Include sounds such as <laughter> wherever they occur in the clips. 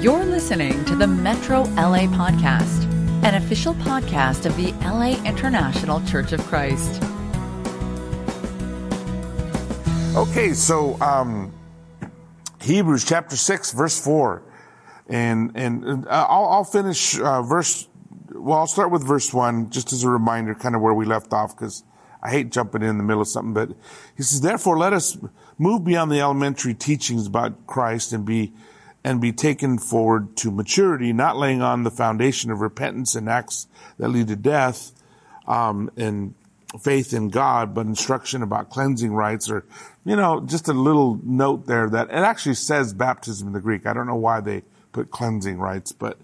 You're listening to the Metro LA Podcast, an official podcast of the LA International Church of Christ. Okay, so um, Hebrews chapter 6, verse 4. And, and uh, I'll, I'll finish uh, verse, well, I'll start with verse 1, just as a reminder, kind of where we left off, because I hate jumping in the middle of something. But he says, Therefore, let us move beyond the elementary teachings about Christ and be and be taken forward to maturity, not laying on the foundation of repentance and acts that lead to death, um, and faith in God, but instruction about cleansing rites or, you know, just a little note there that it actually says baptism in the Greek. I don't know why they put cleansing rites, but,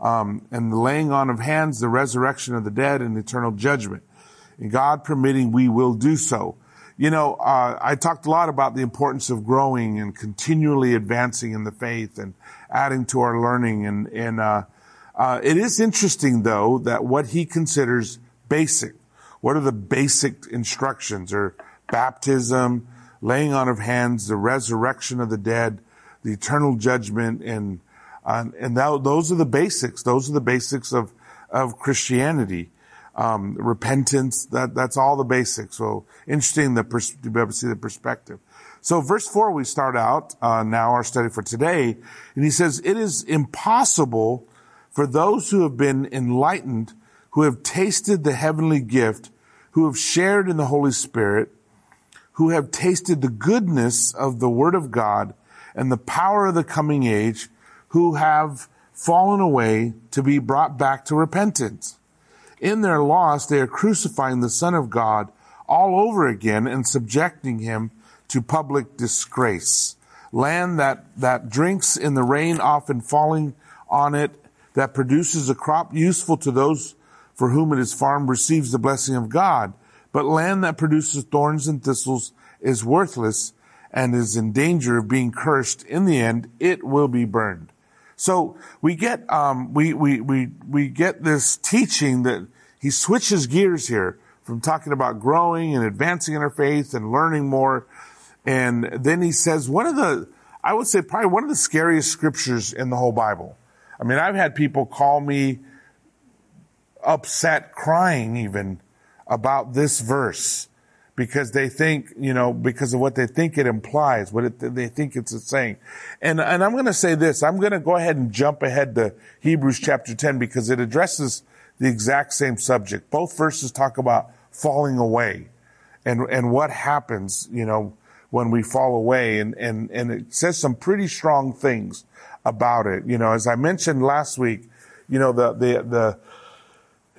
um, and the laying on of hands, the resurrection of the dead and eternal judgment. And God permitting, we will do so. You know, uh, I talked a lot about the importance of growing and continually advancing in the faith and adding to our learning. And, and uh, uh, it is interesting, though, that what he considers basic, what are the basic instructions, or baptism, laying on of hands, the resurrection of the dead, the eternal judgment, and and that, those are the basics. Those are the basics of of Christianity um, repentance. That that's all the basics. So interesting the pers- to be able to see the perspective. So verse four, we start out uh, now our study for today, and he says it is impossible for those who have been enlightened, who have tasted the heavenly gift, who have shared in the Holy Spirit, who have tasted the goodness of the Word of God and the power of the coming age, who have fallen away to be brought back to repentance. In their loss, they are crucifying the Son of God all over again and subjecting him to public disgrace. Land that, that drinks in the rain, often falling on it, that produces a crop useful to those for whom it is farmed, receives the blessing of God. But land that produces thorns and thistles is worthless and is in danger of being cursed. In the end, it will be burned. So we get um, we, we we we get this teaching that he switches gears here from talking about growing and advancing in our faith and learning more. And then he says one of the, I would say probably one of the scariest scriptures in the whole Bible. I mean, I've had people call me upset, crying even about this verse because they think, you know, because of what they think it implies, what it, they think it's saying. And, and I'm going to say this, I'm going to go ahead and jump ahead to Hebrews chapter 10 because it addresses the exact same subject. Both verses talk about falling away and, and what happens, you know, when we fall away. And, and, and it says some pretty strong things about it. You know, as I mentioned last week, you know, the, the, the,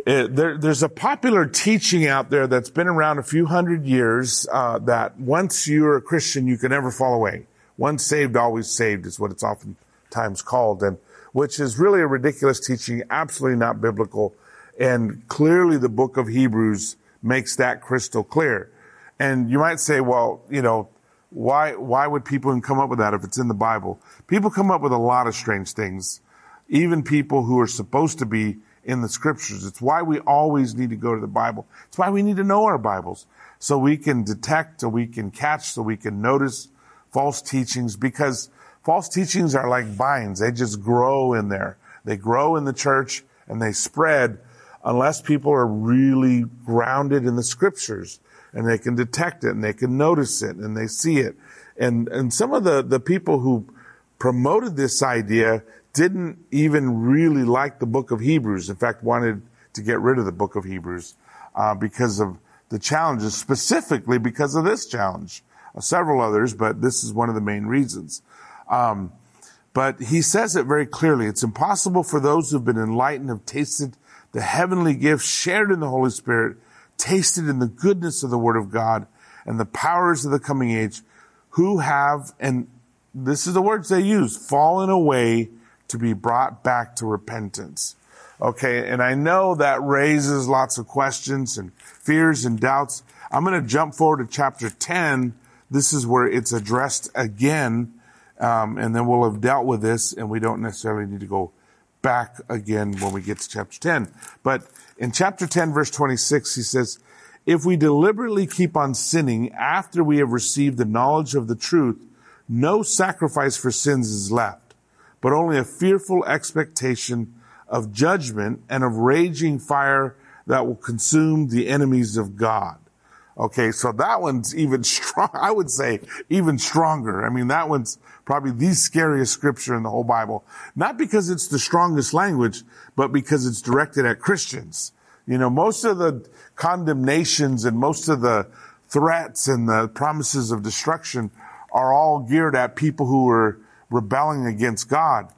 there, there's a popular teaching out there that's been around a few hundred years uh, that once you're a Christian, you can never fall away. Once saved, always saved is what it's oftentimes called, and which is really a ridiculous teaching, absolutely not biblical. And clearly the book of Hebrews makes that crystal clear. And you might say, well, you know, why, why would people come up with that if it's in the Bible? People come up with a lot of strange things. Even people who are supposed to be in the scriptures. It's why we always need to go to the Bible. It's why we need to know our Bibles. So we can detect, so we can catch, so we can notice false teachings because false teachings are like vines. They just grow in there. They grow in the church and they spread unless people are really grounded in the scriptures and they can detect it and they can notice it and they see it. And, and some of the, the people who promoted this idea didn't even really like the book of Hebrews. In fact, wanted to get rid of the book of Hebrews, uh, because of the challenges, specifically because of this challenge. Uh, several others, but this is one of the main reasons. Um, but he says it very clearly. It's impossible for those who've been enlightened, have tasted the heavenly gifts shared in the Holy Spirit, tasted in the goodness of the Word of God and the powers of the coming age, who have, and this is the words they use, fallen away to be brought back to repentance. Okay, and I know that raises lots of questions and fears and doubts. I'm going to jump forward to chapter 10. This is where it's addressed again, um, and then we'll have dealt with this, and we don't necessarily need to go back again when we get to chapter 10. But in chapter 10, verse 26, he says, If we deliberately keep on sinning after we have received the knowledge of the truth, no sacrifice for sins is left, but only a fearful expectation of judgment and of raging fire that will consume the enemies of God. Okay, so that one's even strong. <laughs> I would say even stronger. I mean, that one's probably the scariest scripture in the whole Bible. Not because it's the strongest language, but because it's directed at Christians. You know, most of the condemnations and most of the threats and the promises of destruction are all geared at people who are rebelling against God.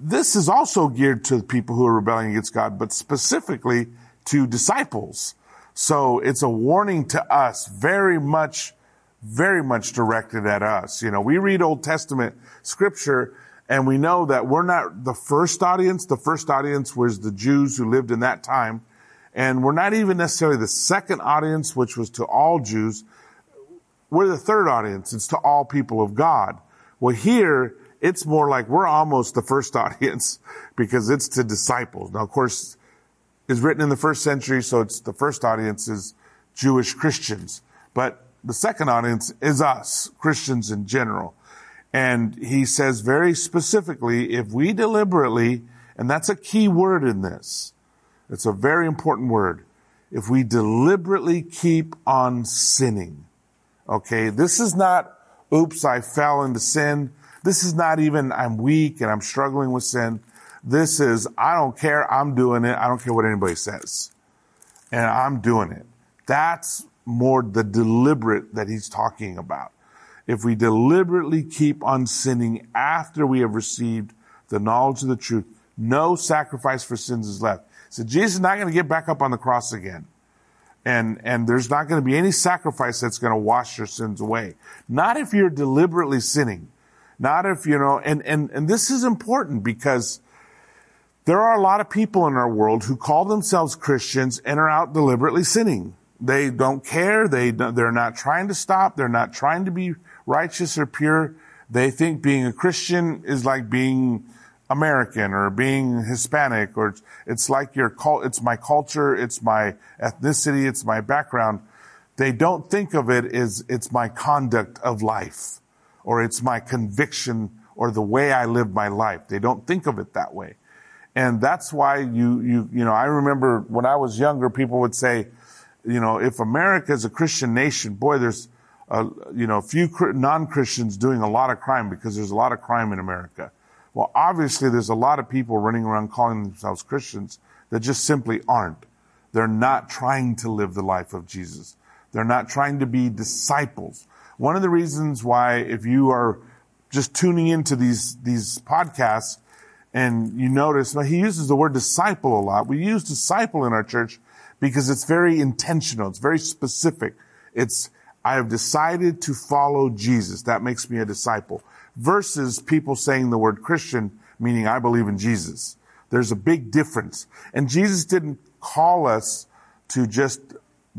This is also geared to people who are rebelling against God, but specifically to disciples. So it's a warning to us, very much, very much directed at us. You know, we read Old Testament scripture and we know that we're not the first audience. The first audience was the Jews who lived in that time. And we're not even necessarily the second audience, which was to all Jews. We're the third audience. It's to all people of God. Well, here, it's more like we're almost the first <laughs> audience because it's to disciples. Now, of course, is written in the first century, so it's the first audience is Jewish Christians. But the second audience is us, Christians in general. And he says very specifically, if we deliberately, and that's a key word in this, it's a very important word. If we deliberately keep on sinning, okay, this is not, oops, I fell into sin. This is not even, I'm weak and I'm struggling with sin. This is, I don't care. I'm doing it. I don't care what anybody says. And I'm doing it. That's more the deliberate that he's talking about. If we deliberately keep on sinning after we have received the knowledge of the truth, no sacrifice for sins is left. So Jesus is not going to get back up on the cross again. And, and there's not going to be any sacrifice that's going to wash your sins away. Not if you're deliberately sinning. Not if, you know, and, and, and this is important because there are a lot of people in our world who call themselves Christians and are out deliberately sinning. They don't care. They, they're not trying to stop. They're not trying to be righteous or pure. They think being a Christian is like being American or being Hispanic or it's like your cult, it's my culture, it's my ethnicity, it's my background. They don't think of it as it's my conduct of life or it's my conviction or the way I live my life. They don't think of it that way. And that's why you, you, you know, I remember when I was younger, people would say, you know, if America is a Christian nation, boy, there's, a, you know, few non-Christians doing a lot of crime because there's a lot of crime in America. Well, obviously there's a lot of people running around calling themselves Christians that just simply aren't. They're not trying to live the life of Jesus. They're not trying to be disciples. One of the reasons why, if you are just tuning into these, these podcasts, and you notice, he uses the word disciple a lot. We use disciple in our church because it's very intentional. It's very specific. It's, I have decided to follow Jesus. That makes me a disciple. Versus people saying the word Christian, meaning I believe in Jesus. There's a big difference. And Jesus didn't call us to just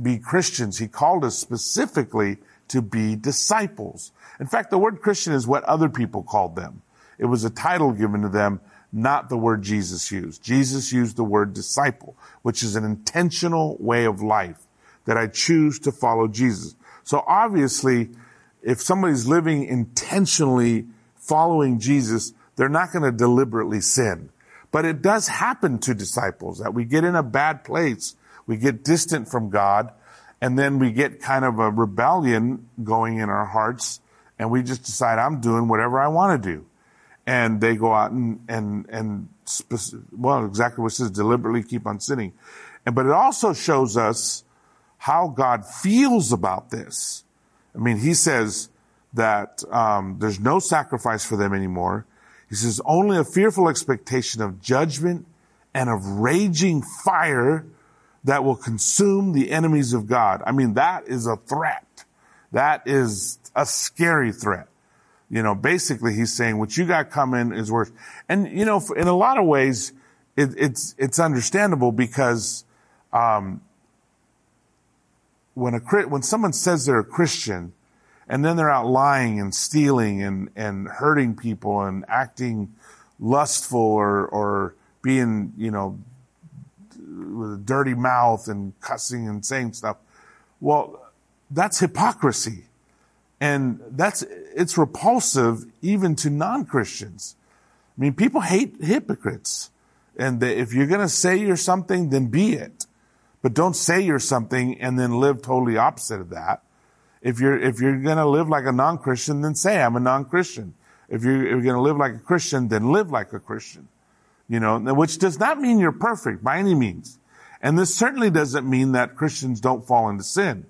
be Christians. He called us specifically to be disciples. In fact, the word Christian is what other people called them. It was a title given to them not the word Jesus used. Jesus used the word disciple, which is an intentional way of life that I choose to follow Jesus. So obviously, if somebody's living intentionally following Jesus, they're not going to deliberately sin. But it does happen to disciples that we get in a bad place. We get distant from God and then we get kind of a rebellion going in our hearts and we just decide I'm doing whatever I want to do and they go out and and and well, exactly what it says, deliberately keep on sinning. And but it also shows us how God feels about this. I mean, He says that um, there's no sacrifice for them anymore. He says only a fearful expectation of judgment and of raging fire that will consume the enemies of God. I mean, that is a threat. That is a scary threat. You know, basically he's saying what you got coming is worse. And, you know, in a lot of ways, it, it's, it's understandable because, um, when a, when someone says they're a Christian and then they're out lying and stealing and, and hurting people and acting lustful or, or being, you know, with a dirty mouth and cussing and saying stuff. Well, that's hypocrisy. And that's, it's repulsive even to non-Christians. I mean, people hate hypocrites. And if you're going to say you're something, then be it. But don't say you're something and then live totally opposite of that. If you're, if you're going to live like a non-Christian, then say I'm a non-Christian. If you're, if you're going to live like a Christian, then live like a Christian. You know, which does not mean you're perfect by any means. And this certainly doesn't mean that Christians don't fall into sin.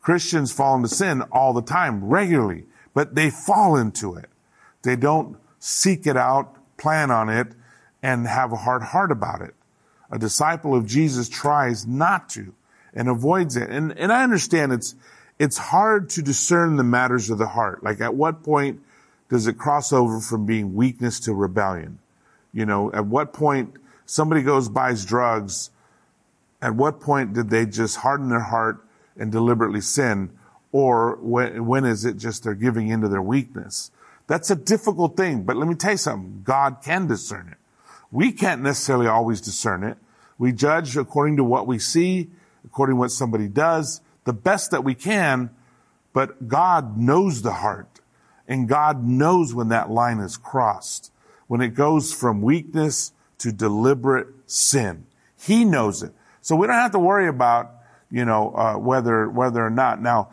Christians fall into sin all the time, regularly, but they fall into it. They don't seek it out, plan on it, and have a hard heart about it. A disciple of Jesus tries not to and avoids it. And, and I understand it's, it's hard to discern the matters of the heart. Like at what point does it cross over from being weakness to rebellion? You know, at what point somebody goes buys drugs, at what point did they just harden their heart and deliberately sin? Or when, when is it just they're giving into their weakness? That's a difficult thing, but let me tell you something. God can discern it. We can't necessarily always discern it. We judge according to what we see, according to what somebody does, the best that we can, but God knows the heart. And God knows when that line is crossed, when it goes from weakness to deliberate sin. He knows it. So we don't have to worry about, you know, uh, whether, whether or not. Now,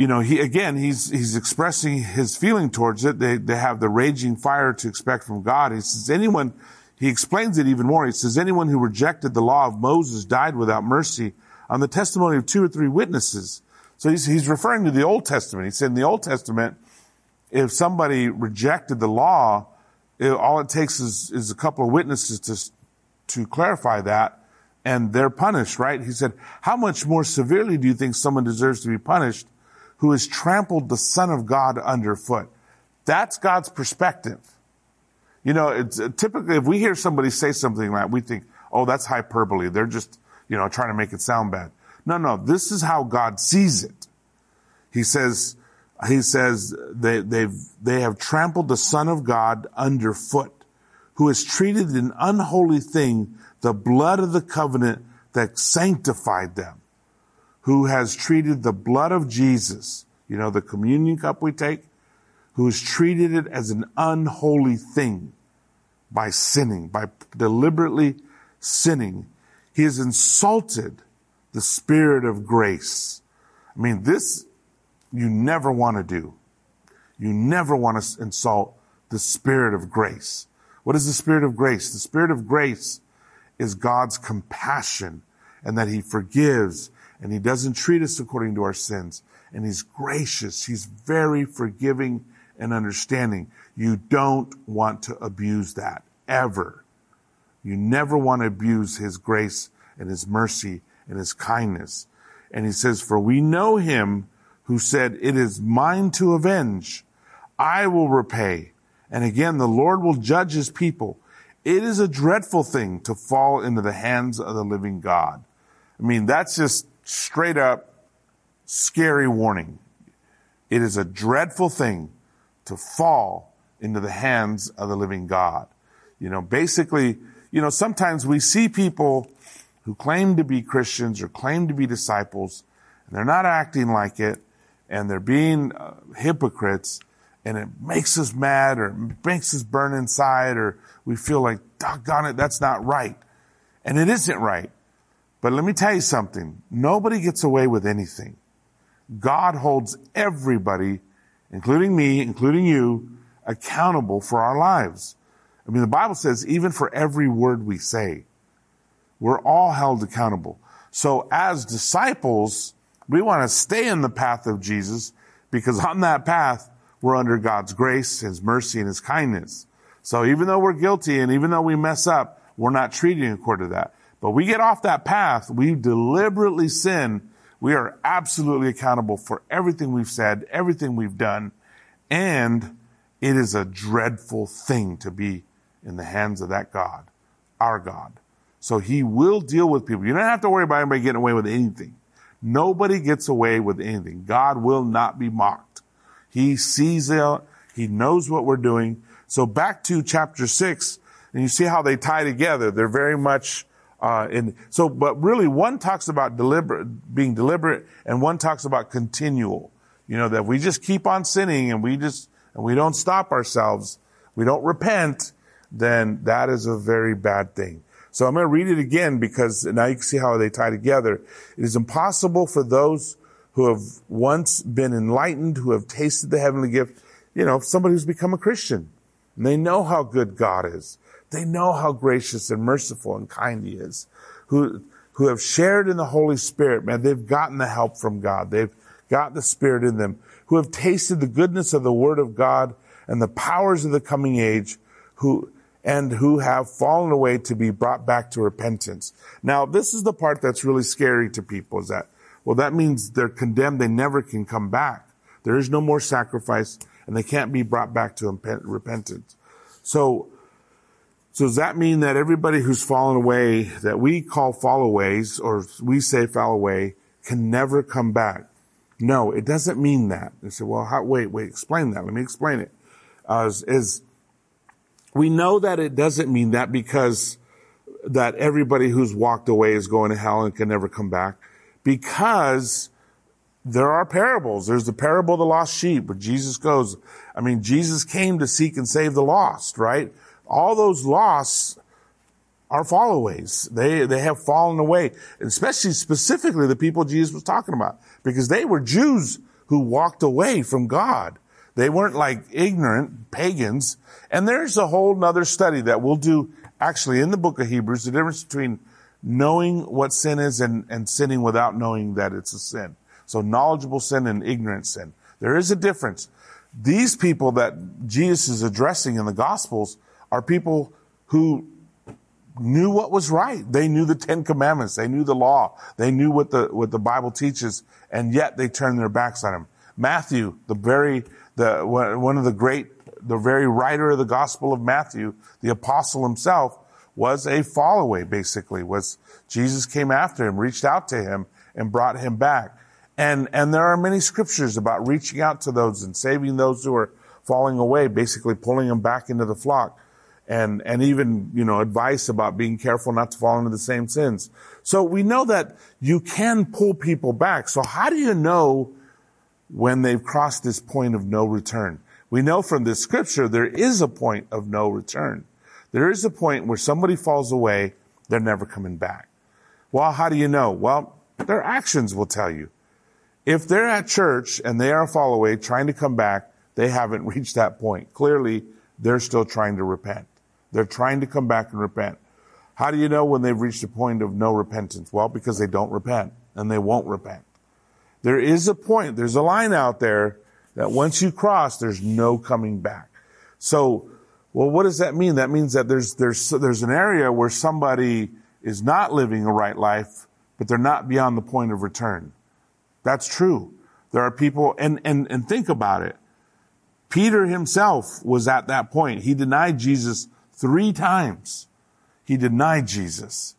you know, he, again, he's, he's expressing his feeling towards it. They, they have the raging fire to expect from God. He says, anyone, he explains it even more. He says, anyone who rejected the law of Moses died without mercy on the testimony of two or three witnesses. So he's, he's referring to the Old Testament. He said in the Old Testament, if somebody rejected the law, it, all it takes is, is a couple of witnesses to, to clarify that and they're punished, right? He said, how much more severely do you think someone deserves to be punished who has trampled the son of God underfoot? That's God's perspective. You know, it's uh, typically if we hear somebody say something like that, we think, oh, that's hyperbole. They're just, you know, trying to make it sound bad. No, no, this is how God sees it. He says, he says they, they've, they have trampled the son of God underfoot, who has treated an unholy thing, the blood of the covenant that sanctified them, who has treated the blood of Jesus, you know, the communion cup we take, who has treated it as an unholy thing by sinning, by deliberately sinning. He has insulted the spirit of grace. I mean, this you never want to do. You never want to insult the spirit of grace. What is the spirit of grace? The spirit of grace is God's compassion and that he forgives and he doesn't treat us according to our sins and he's gracious. He's very forgiving and understanding. You don't want to abuse that ever. You never want to abuse his grace and his mercy and his kindness. And he says, for we know him who said, it is mine to avenge. I will repay. And again, the Lord will judge his people. It is a dreadful thing to fall into the hands of the living God. I mean, that's just straight up scary warning. It is a dreadful thing to fall into the hands of the living God. You know, basically, you know, sometimes we see people who claim to be Christians or claim to be disciples and they're not acting like it and they're being uh, hypocrites and it makes us mad or makes us burn inside or we feel like, doggone it, that's not right. And it isn't right. But let me tell you something. Nobody gets away with anything. God holds everybody, including me, including you, accountable for our lives. I mean, the Bible says even for every word we say, we're all held accountable. So as disciples, we want to stay in the path of Jesus because on that path, we're under God's grace, His mercy, and His kindness. So even though we're guilty and even though we mess up, we're not treating according to that. But we get off that path, we deliberately sin, we are absolutely accountable for everything we've said, everything we've done, and it is a dreadful thing to be in the hands of that God, our God. So he will deal with people. You don't have to worry about anybody getting away with anything. Nobody gets away with anything. God will not be mocked. He sees it. He knows what we're doing. So back to chapter six, and you see how they tie together. They're very much uh, in so, but really, one talks about deliberate, being deliberate, and one talks about continual. You know that we just keep on sinning, and we just and we don't stop ourselves. we don't repent, then that is a very bad thing. So I'm going to read it again because now you can see how they tie together. It is impossible for those who have once been enlightened, who have tasted the heavenly gift, you know, somebody who's become a Christian. And they know how good God is. They know how gracious and merciful and kind He is. Who, who have shared in the Holy Spirit, man, they've gotten the help from God. They've got the Spirit in them. Who have tasted the goodness of the Word of God and the powers of the coming age, who, and who have fallen away to be brought back to repentance. Now, this is the part that's really scary to people is that, well, that means they're condemned. They never can come back. There is no more sacrifice and they can't be brought back to repentance. So, so does that mean that everybody who's fallen away, that we call fallaways, or we say fall away, can never come back? No, it doesn't mean that. They say, well, how, wait, wait, explain that. Let me explain it uh, is, is we know that it doesn't mean that because that everybody who's walked away is going to hell and can never come back because there are parables. There's the parable of the lost sheep where Jesus goes, I mean, Jesus came to seek and save the lost, right? All those lost are fallaways. They, they have fallen away, especially specifically the people Jesus was talking about because they were Jews who walked away from God. They weren't like ignorant pagans. And there's a whole nother study that we'll do actually in the book of Hebrews, the difference between knowing what sin is and, and sinning without knowing that it's a sin. So knowledgeable sin and ignorant sin. There is a difference. These people that Jesus is addressing in the gospels are people who knew what was right. They knew the Ten Commandments. They knew the law. They knew what the, what the Bible teaches, and yet they turned their backs on him. Matthew, the very the, one of the great, the very writer of the Gospel of Matthew, the apostle himself, was a fallaway, basically, was Jesus came after him, reached out to him, and brought him back. And, and there are many scriptures about reaching out to those and saving those who are falling away, basically pulling them back into the flock. And, and even, you know, advice about being careful not to fall into the same sins. So we know that you can pull people back. So how do you know when they've crossed this point of no return. We know from the scripture there is a point of no return. There is a point where somebody falls away, they're never coming back. Well, how do you know? Well, their actions will tell you. If they're at church and they are fall away trying to come back, they haven't <laughs> reached that point. Clearly, they're still trying to repent. They're trying to come back and repent. How do you know when they've reached a point of no repentance? Well, because they don't repent and they won't repent. There is a point, there's a line out there that once you cross, there's no coming back. So, well, what does that mean? That means that there's, there's, there's an area where somebody is not living a right life, but they're not beyond the point of return. That's true. There are people, and, and, and think about it. Peter himself was at that point. He denied Jesus three times. He denied Jesus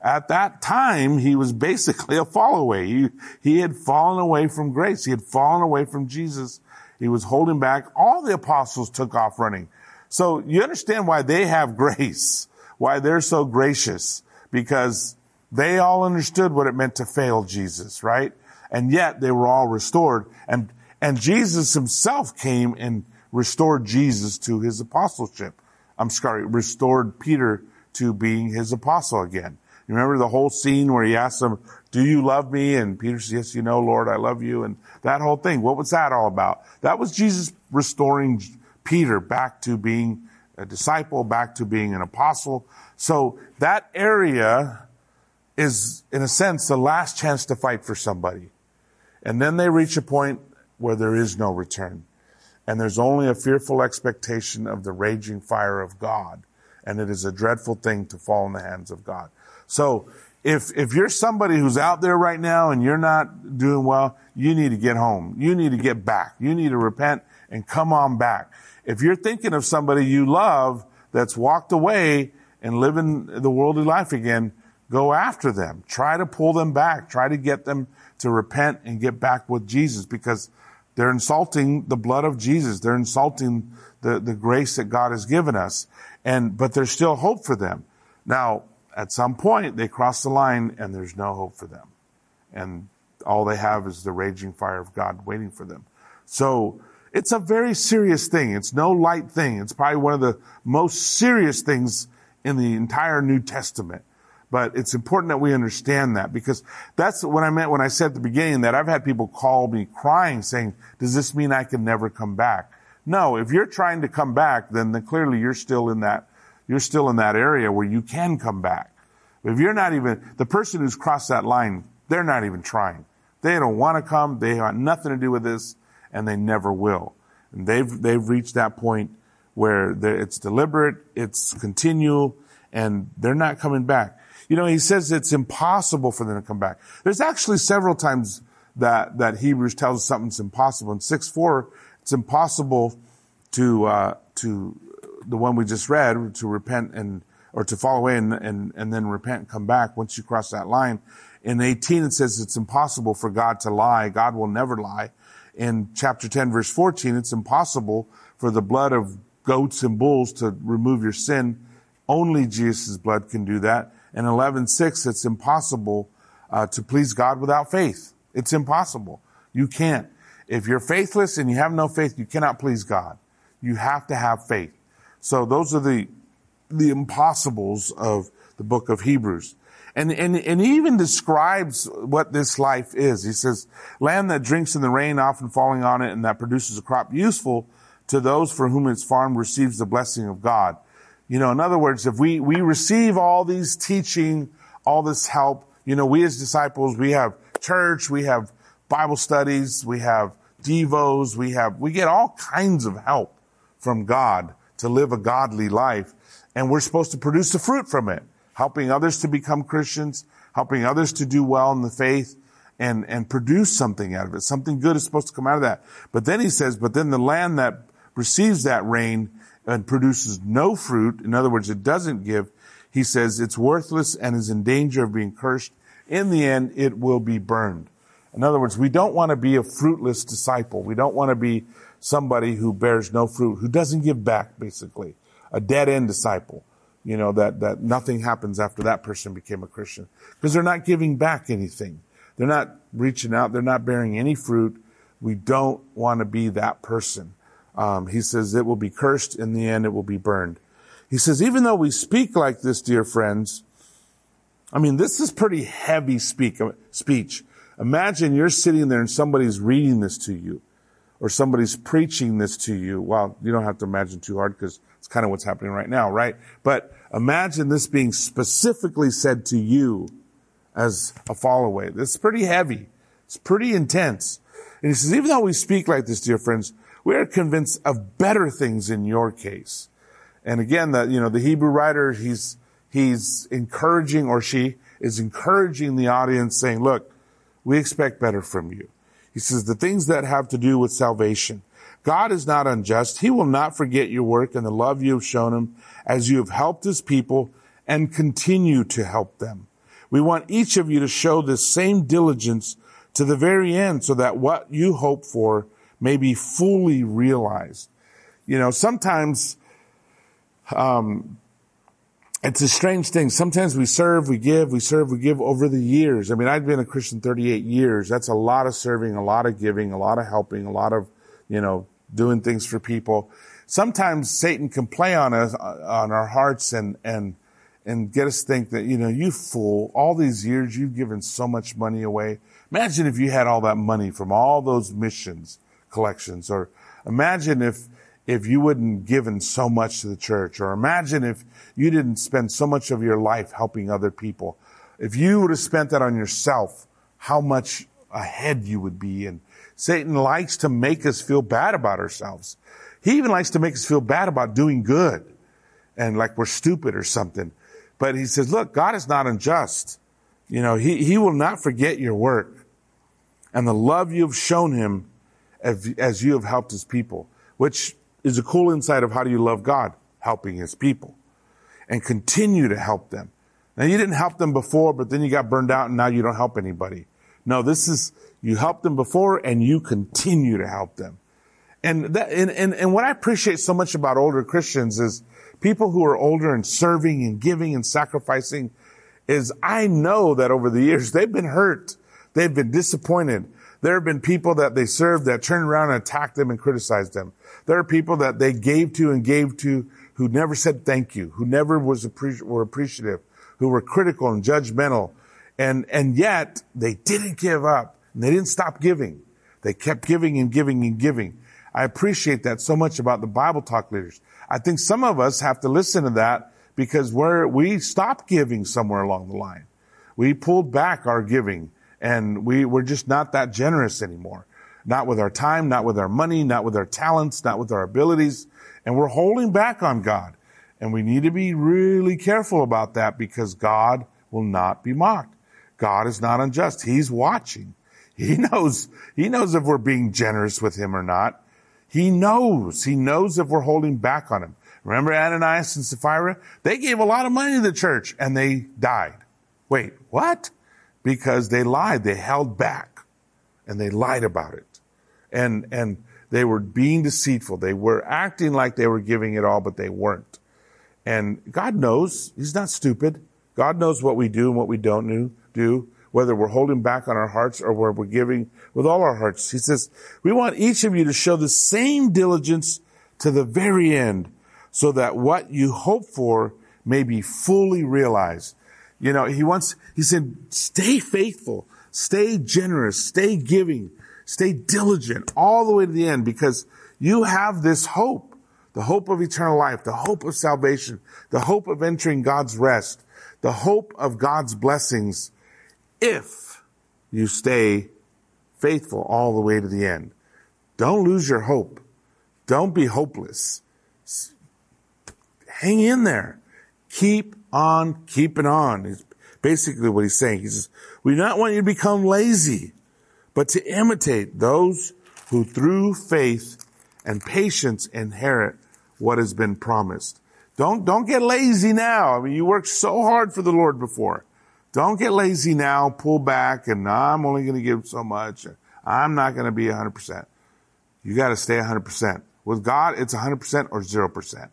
at that time, he was basically a fallaway. He, he had fallen away from grace. He had fallen away from Jesus. He was holding back. All the apostles took off running. So you understand why they have <laughs> grace, why they're so gracious, because they all understood what it meant to fail Jesus, right? And yet they were all restored. And, and Jesus himself came and restored Jesus to his apostleship. I'm sorry, restored Peter to being his apostle again. You remember the whole scene where he asked him, do you love me? And Peter says, yes, you know, Lord, I love you. And that whole thing. What was that all about? That was Jesus restoring Peter back to being a disciple, back to being an apostle. So that area is, in a sense, the last chance to fight for somebody. And then they reach a point where there is no return. And there's only a fearful expectation of the raging fire of God. And it is a dreadful thing to fall in the hands of God. So if, if you're somebody who's out there right now and you're not doing well, you need to get home. You need to get back. You need to repent and come on back. If you're thinking of somebody you love that's walked away and living the worldly life again, go after them. Try to pull them back. Try to get them to repent and get back with Jesus because they're insulting the blood of Jesus. They're insulting the, the grace that God has given us. And, but there's still hope for them. Now, at some point they cross the line and there's no hope for them. And all they have is the raging fire of God waiting for them. So it's a very serious thing. It's no light thing. It's probably one of the most serious things in the entire New Testament. But it's important that we understand that because that's what I meant when I said at the beginning that I've had people call me crying saying, does this mean I can never come back? No, if you're trying to come back, then, then clearly you're still in that, you're still in that area where you can come back. But if you're not even, the person who's crossed that line, they're not even trying. They don't want to come. They have nothing to do with this and they never will. And they've, they've reached that point where it's deliberate, it's continual, and they're not coming back. You know, he says it's impossible for them to come back. There's actually several times that, that Hebrews tells us something's impossible. In 6 4, it's impossible to, uh, to the one we just read, to repent and, or to fall away and, and, and then repent and come back once you cross that line. In 18, it says it's impossible for God to lie. God will never lie. In chapter 10, verse 14, it's impossible for the blood of goats and bulls to remove your sin. Only Jesus' blood can do that. In 11.6, it's impossible uh, to please God without faith. It's impossible. You can't. If you're faithless and you have no faith, you cannot please God. You have to have faith. So those are the, the impossibles of the book of Hebrews. And, and, and he even describes what this life is. He says, land that drinks in the rain, often falling on it, and that produces a crop useful to those for whom its farm receives the blessing of God. You know, in other words, if we, we receive all these teaching, all this help, you know, we as disciples, we have church, we have Bible studies, we have devos, we have, we get all kinds of help from God to live a godly life. And we're supposed to produce the fruit from it, helping others to become Christians, helping others to do well in the faith and, and produce something out of it. Something good is supposed to come out of that. But then he says, but then the land that receives that rain and produces no fruit, in other words, it doesn't give, he says it's worthless and is in danger of being cursed. In the end, it will be burned. In other words, we don't want to be a fruitless disciple. We don't want to be somebody who bears no fruit, who doesn't give back, basically. A dead end disciple. You know, that, that nothing happens after that person became a Christian. Because they're not giving back anything. They're not reaching out. They're not bearing any fruit. We don't want to be that person. Um, he says it will be cursed. In the end, it will be burned. He says, even though we speak like this, dear friends, I mean, this is pretty heavy speak, uh, speech. Imagine you're sitting there and somebody's reading this to you or somebody's preaching this to you. Well, you don't have to imagine too hard because it's kind of what's happening right now, right? But imagine this being specifically said to you as a followaway. This is pretty heavy. It's pretty intense. And he says, even though we speak like this, dear friends, we are convinced of better things in your case. And again, the, you know, the Hebrew writer, he's, he's encouraging or she is encouraging the audience saying, look, we expect better from you. He says the things that have to do with salvation. God is not unjust. He will not forget your work and the love you have shown him as you have helped his people and continue to help them. We want each of you to show this same diligence to the very end so that what you hope for may be fully realized. You know, sometimes, um, it's a strange thing. Sometimes we serve, we give, we serve, we give over the years. I mean, I've been a Christian 38 years. That's a lot of serving, a lot of giving, a lot of helping, a lot of, you know, doing things for people. Sometimes Satan can play on us, on our hearts and, and, and get us think that, you know, you fool, all these years you've given so much money away. Imagine if you had all that money from all those missions collections. Or imagine if, if you wouldn't given so much to the church. Or imagine if you didn't spend so much of your life helping other people. If you would have spent that on yourself, how much ahead you would be. And Satan likes to make us feel bad about ourselves. He even likes to make us feel bad about doing good and like we're stupid or something. But he says, look, God is not unjust. You know, he, he will not forget your work and the love you've shown him as, as you have helped his people, which is a cool insight of how do you love God? Helping his people and continue to help them. Now you didn't help them before, but then you got burned out and now you don't help anybody. No, this is, you helped them before and you continue to help them. And that, and, and, and what I appreciate so much about older Christians is people who are older and serving and giving and sacrificing is I know that over the years they've been hurt. They've been disappointed. There have been people that they served that turned around and attacked them and criticized them. There are people that they gave to and gave to who never said thank you, who never was appre- were appreciative, who were critical and judgmental. And, and yet they didn't give up and they didn't stop giving. They kept giving and giving and giving. I appreciate that so much about the Bible talk leaders. I think some of us have to listen to that because we're, we stopped giving somewhere along the line. We pulled back our giving and we, we're just not that generous anymore. Not with our time, not with our money, not with our talents, not with our abilities. And we're holding back on God. And we need to be really careful about that because God will not be mocked. God is not unjust. He's watching. He <laughs> knows, he knows if we're being generous with him or not. He knows. He knows if we're holding back on him. Remember Ananias and Sapphira? They gave a lot of money to the church and they died. Wait, what? Because they lied. They held back and they lied about it. And, and they were being deceitful. They were acting like they were giving it all, but they weren't. And God knows. He's not stupid. God knows what we do and what we don't do, whether we're holding back on our hearts or where we're giving with all our hearts. He says, we want each of you to show the same diligence to the very end so that what you hope for may be fully realized. You know, he wants, he said, stay faithful, stay generous, stay giving, stay diligent all the way to the end because you have this hope, the hope of eternal life, the hope of salvation, the hope of entering God's rest, the hope of God's blessings if you stay faithful all the way to the end. Don't lose your hope. Don't be hopeless. Hang in there. Keep on keeping on. Is basically what he's saying. He says, we not want you to become lazy, but to imitate those who through faith and patience inherit what has been promised. Don't, don't get lazy now. I mean, you worked so hard for the Lord before. Don't get lazy now, pull back, and I'm only going to give so much. I'm not going to be 100%. You got to stay 100%. With God, it's 100% or 0%.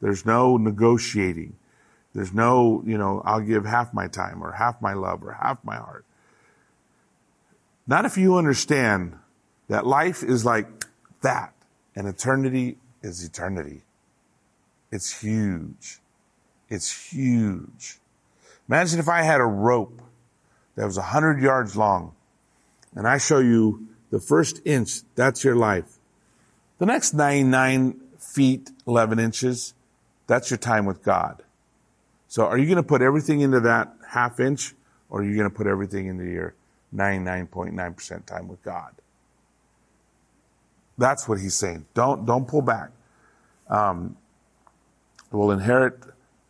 There's no negotiating. There's no, you know, I'll give half my time or half my love or half my heart. Not if you understand that life is like that and eternity is eternity. It's huge. It's huge. Imagine if I had a rope that was 100 yards long and I show you the first inch, that's your life. The next 99 feet, 11 inches, that's your time with God. So are you going to put everything into that half inch or are you going to put everything into your 99.9% time with God? That's what he's saying. Don't, don't pull back. Um, we'll inherit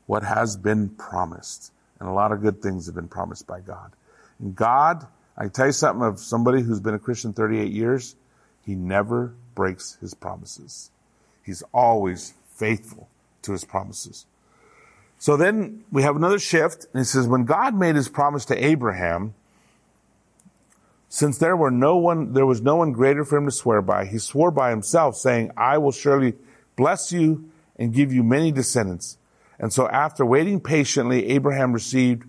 what has been promised. And a lot of good things have been promised by God. And God, I tell you something of somebody who's been a Christian 38 years, he never breaks his promises. He's always faithful to his promises. So then we have another shift, and it says, when God made his promise to Abraham, since there were no one, there was no one greater for him to swear by, he swore by himself, saying, I will surely bless you and give you many descendants. And so after waiting patiently, Abraham received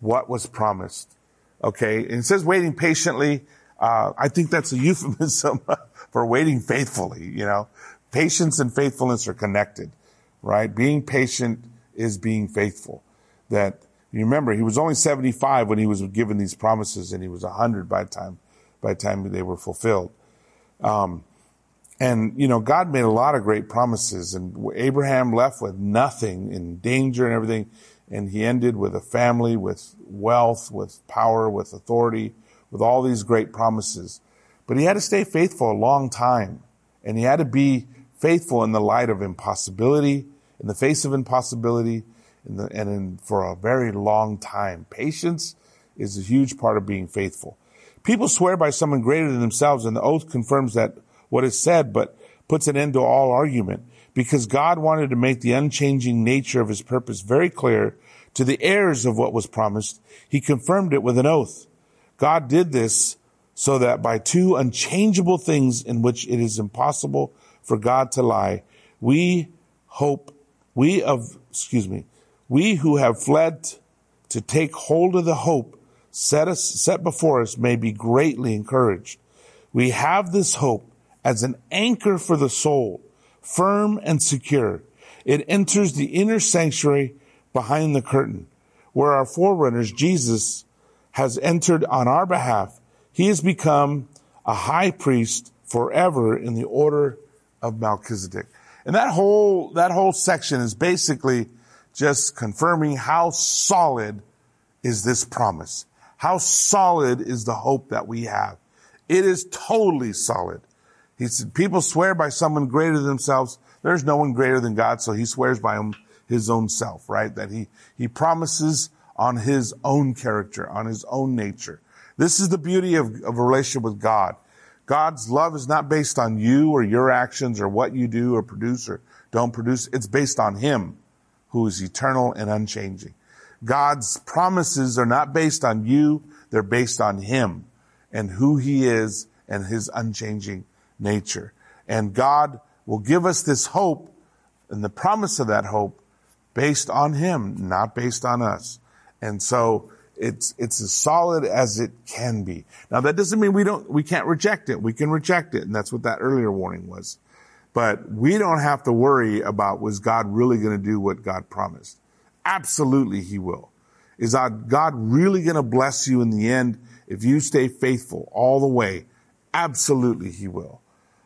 what was promised. Okay. And it says waiting patiently. Uh, I think that's a <laughs> euphemism for waiting faithfully, you know. Patience and faithfulness are connected, right? Being patient is being faithful. That you remember he was only 75 when he was given these promises and he was 100 by the time, by the time they were fulfilled. Um, and, you know, God made a lot of great promises and Abraham left with nothing in danger and everything. And he ended with a family, with wealth, with power, with authority, with all these great promises. But he had to stay faithful a long time and he had to be faithful in the light of impossibility, in the face of impossibility, the, and in, for a very long time. Patience is a huge part of being faithful. People swear by someone greater than themselves, and the oath confirms that what is said, but puts an end to all argument. Because God wanted to make the unchanging nature of his purpose very clear to the heirs of what was promised, he confirmed it with an oath. God did this so that by two unchangeable things in which it is impossible for God to lie, we hope, we of, excuse me, we who have fled to take hold of the hope set us, set before us may be greatly encouraged. We have this hope as an anchor for the soul, firm and secure. It enters the inner sanctuary behind the curtain, where our forerunners, Jesus, has entered on our behalf. He has become a high priest forever in the order of Melchizedek. And that whole, that whole section is basically just confirming how solid is this promise. How solid is the hope that we have. It is totally solid. He said, people swear by someone greater than themselves. There's no one greater than God, so he swears by him, his own self, right? That he, he promises on his own character, on his own nature. This is the beauty of, of a relationship with God. God's love is not based on you or your actions or what you do or produce or don't produce. It's based on Him who is eternal and unchanging. God's promises are not based on you. They're based on Him and who He is and His unchanging nature. And God will give us this hope and the promise of that hope based on Him, not based on us. And so it's, it's as solid as it can be. Now that doesn't mean we don't, we can't reject it. We can reject it. And that's what that earlier warning was. But we don't have to worry about was God really going to do what God promised? Absolutely he will. Is God really going to bless you in the end if you stay faithful all the way? Absolutely he will.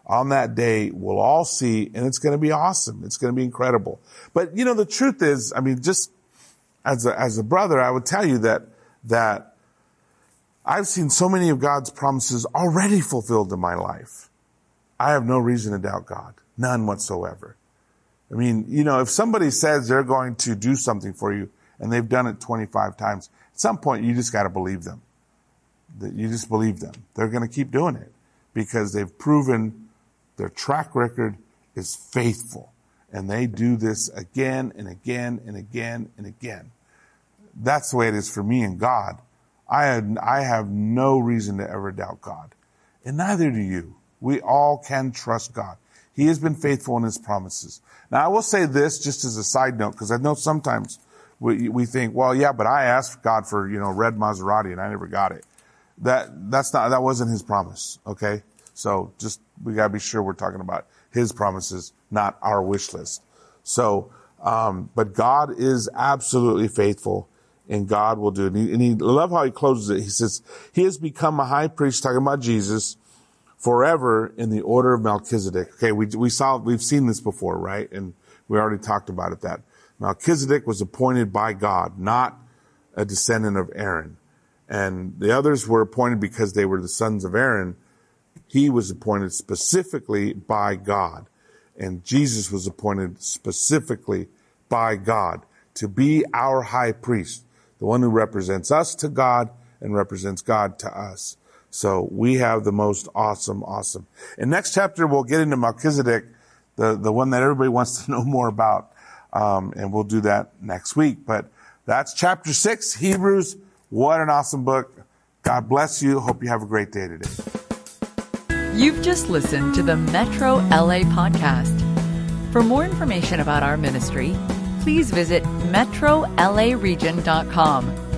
On that day, we'll all see, and it's going to be awesome. It's going to be incredible. But you know, the truth is, I mean, just as a, as a brother, I would tell you that that I've seen so many of God's promises already fulfilled in my life. I have no reason to doubt God. None whatsoever. I mean, you know, if somebody says they're going to do something for you and they've done it 25 times, at some point you just got to believe them. That you just believe them. They're going to keep doing it because they've proven their track record is faithful and they do this again and again and again and again. That's the way it is for me and God. I have, I have no reason to ever doubt God. And neither do you. We all can trust God. He has been faithful in his promises. Now I will say this just as a side note, because I know sometimes we, we think, well, yeah, but I asked God for, you know, red Maserati and I never got it. That, that's not, that wasn't his promise. Okay. So just, we gotta be sure we're talking about his promises, not our wish list. So, um, but God is absolutely faithful and God will do it. And, he, and he, love how he closes it. He says, he has become a high priest, talking about Jesus, forever in the order of Melchizedek. Okay, we, we saw, we've seen this before, right? And we already talked about it that Melchizedek was appointed by God, not a descendant of Aaron. And the others were appointed because they were the sons of Aaron. He was appointed specifically by God. And Jesus was appointed specifically by God to be our high priest the one who represents us to God and represents God to us. So we have the most awesome, awesome. In next chapter, we'll get into Melchizedek, the, the one that everybody <laughs> wants to know more about. Um, and we'll do that next week. But that's chapter six, Hebrews. What an awesome book. God bless you. Hope you have a great day today. You've just listened to the Metro LA podcast. For more information about our ministry, please visit metrolaregion.com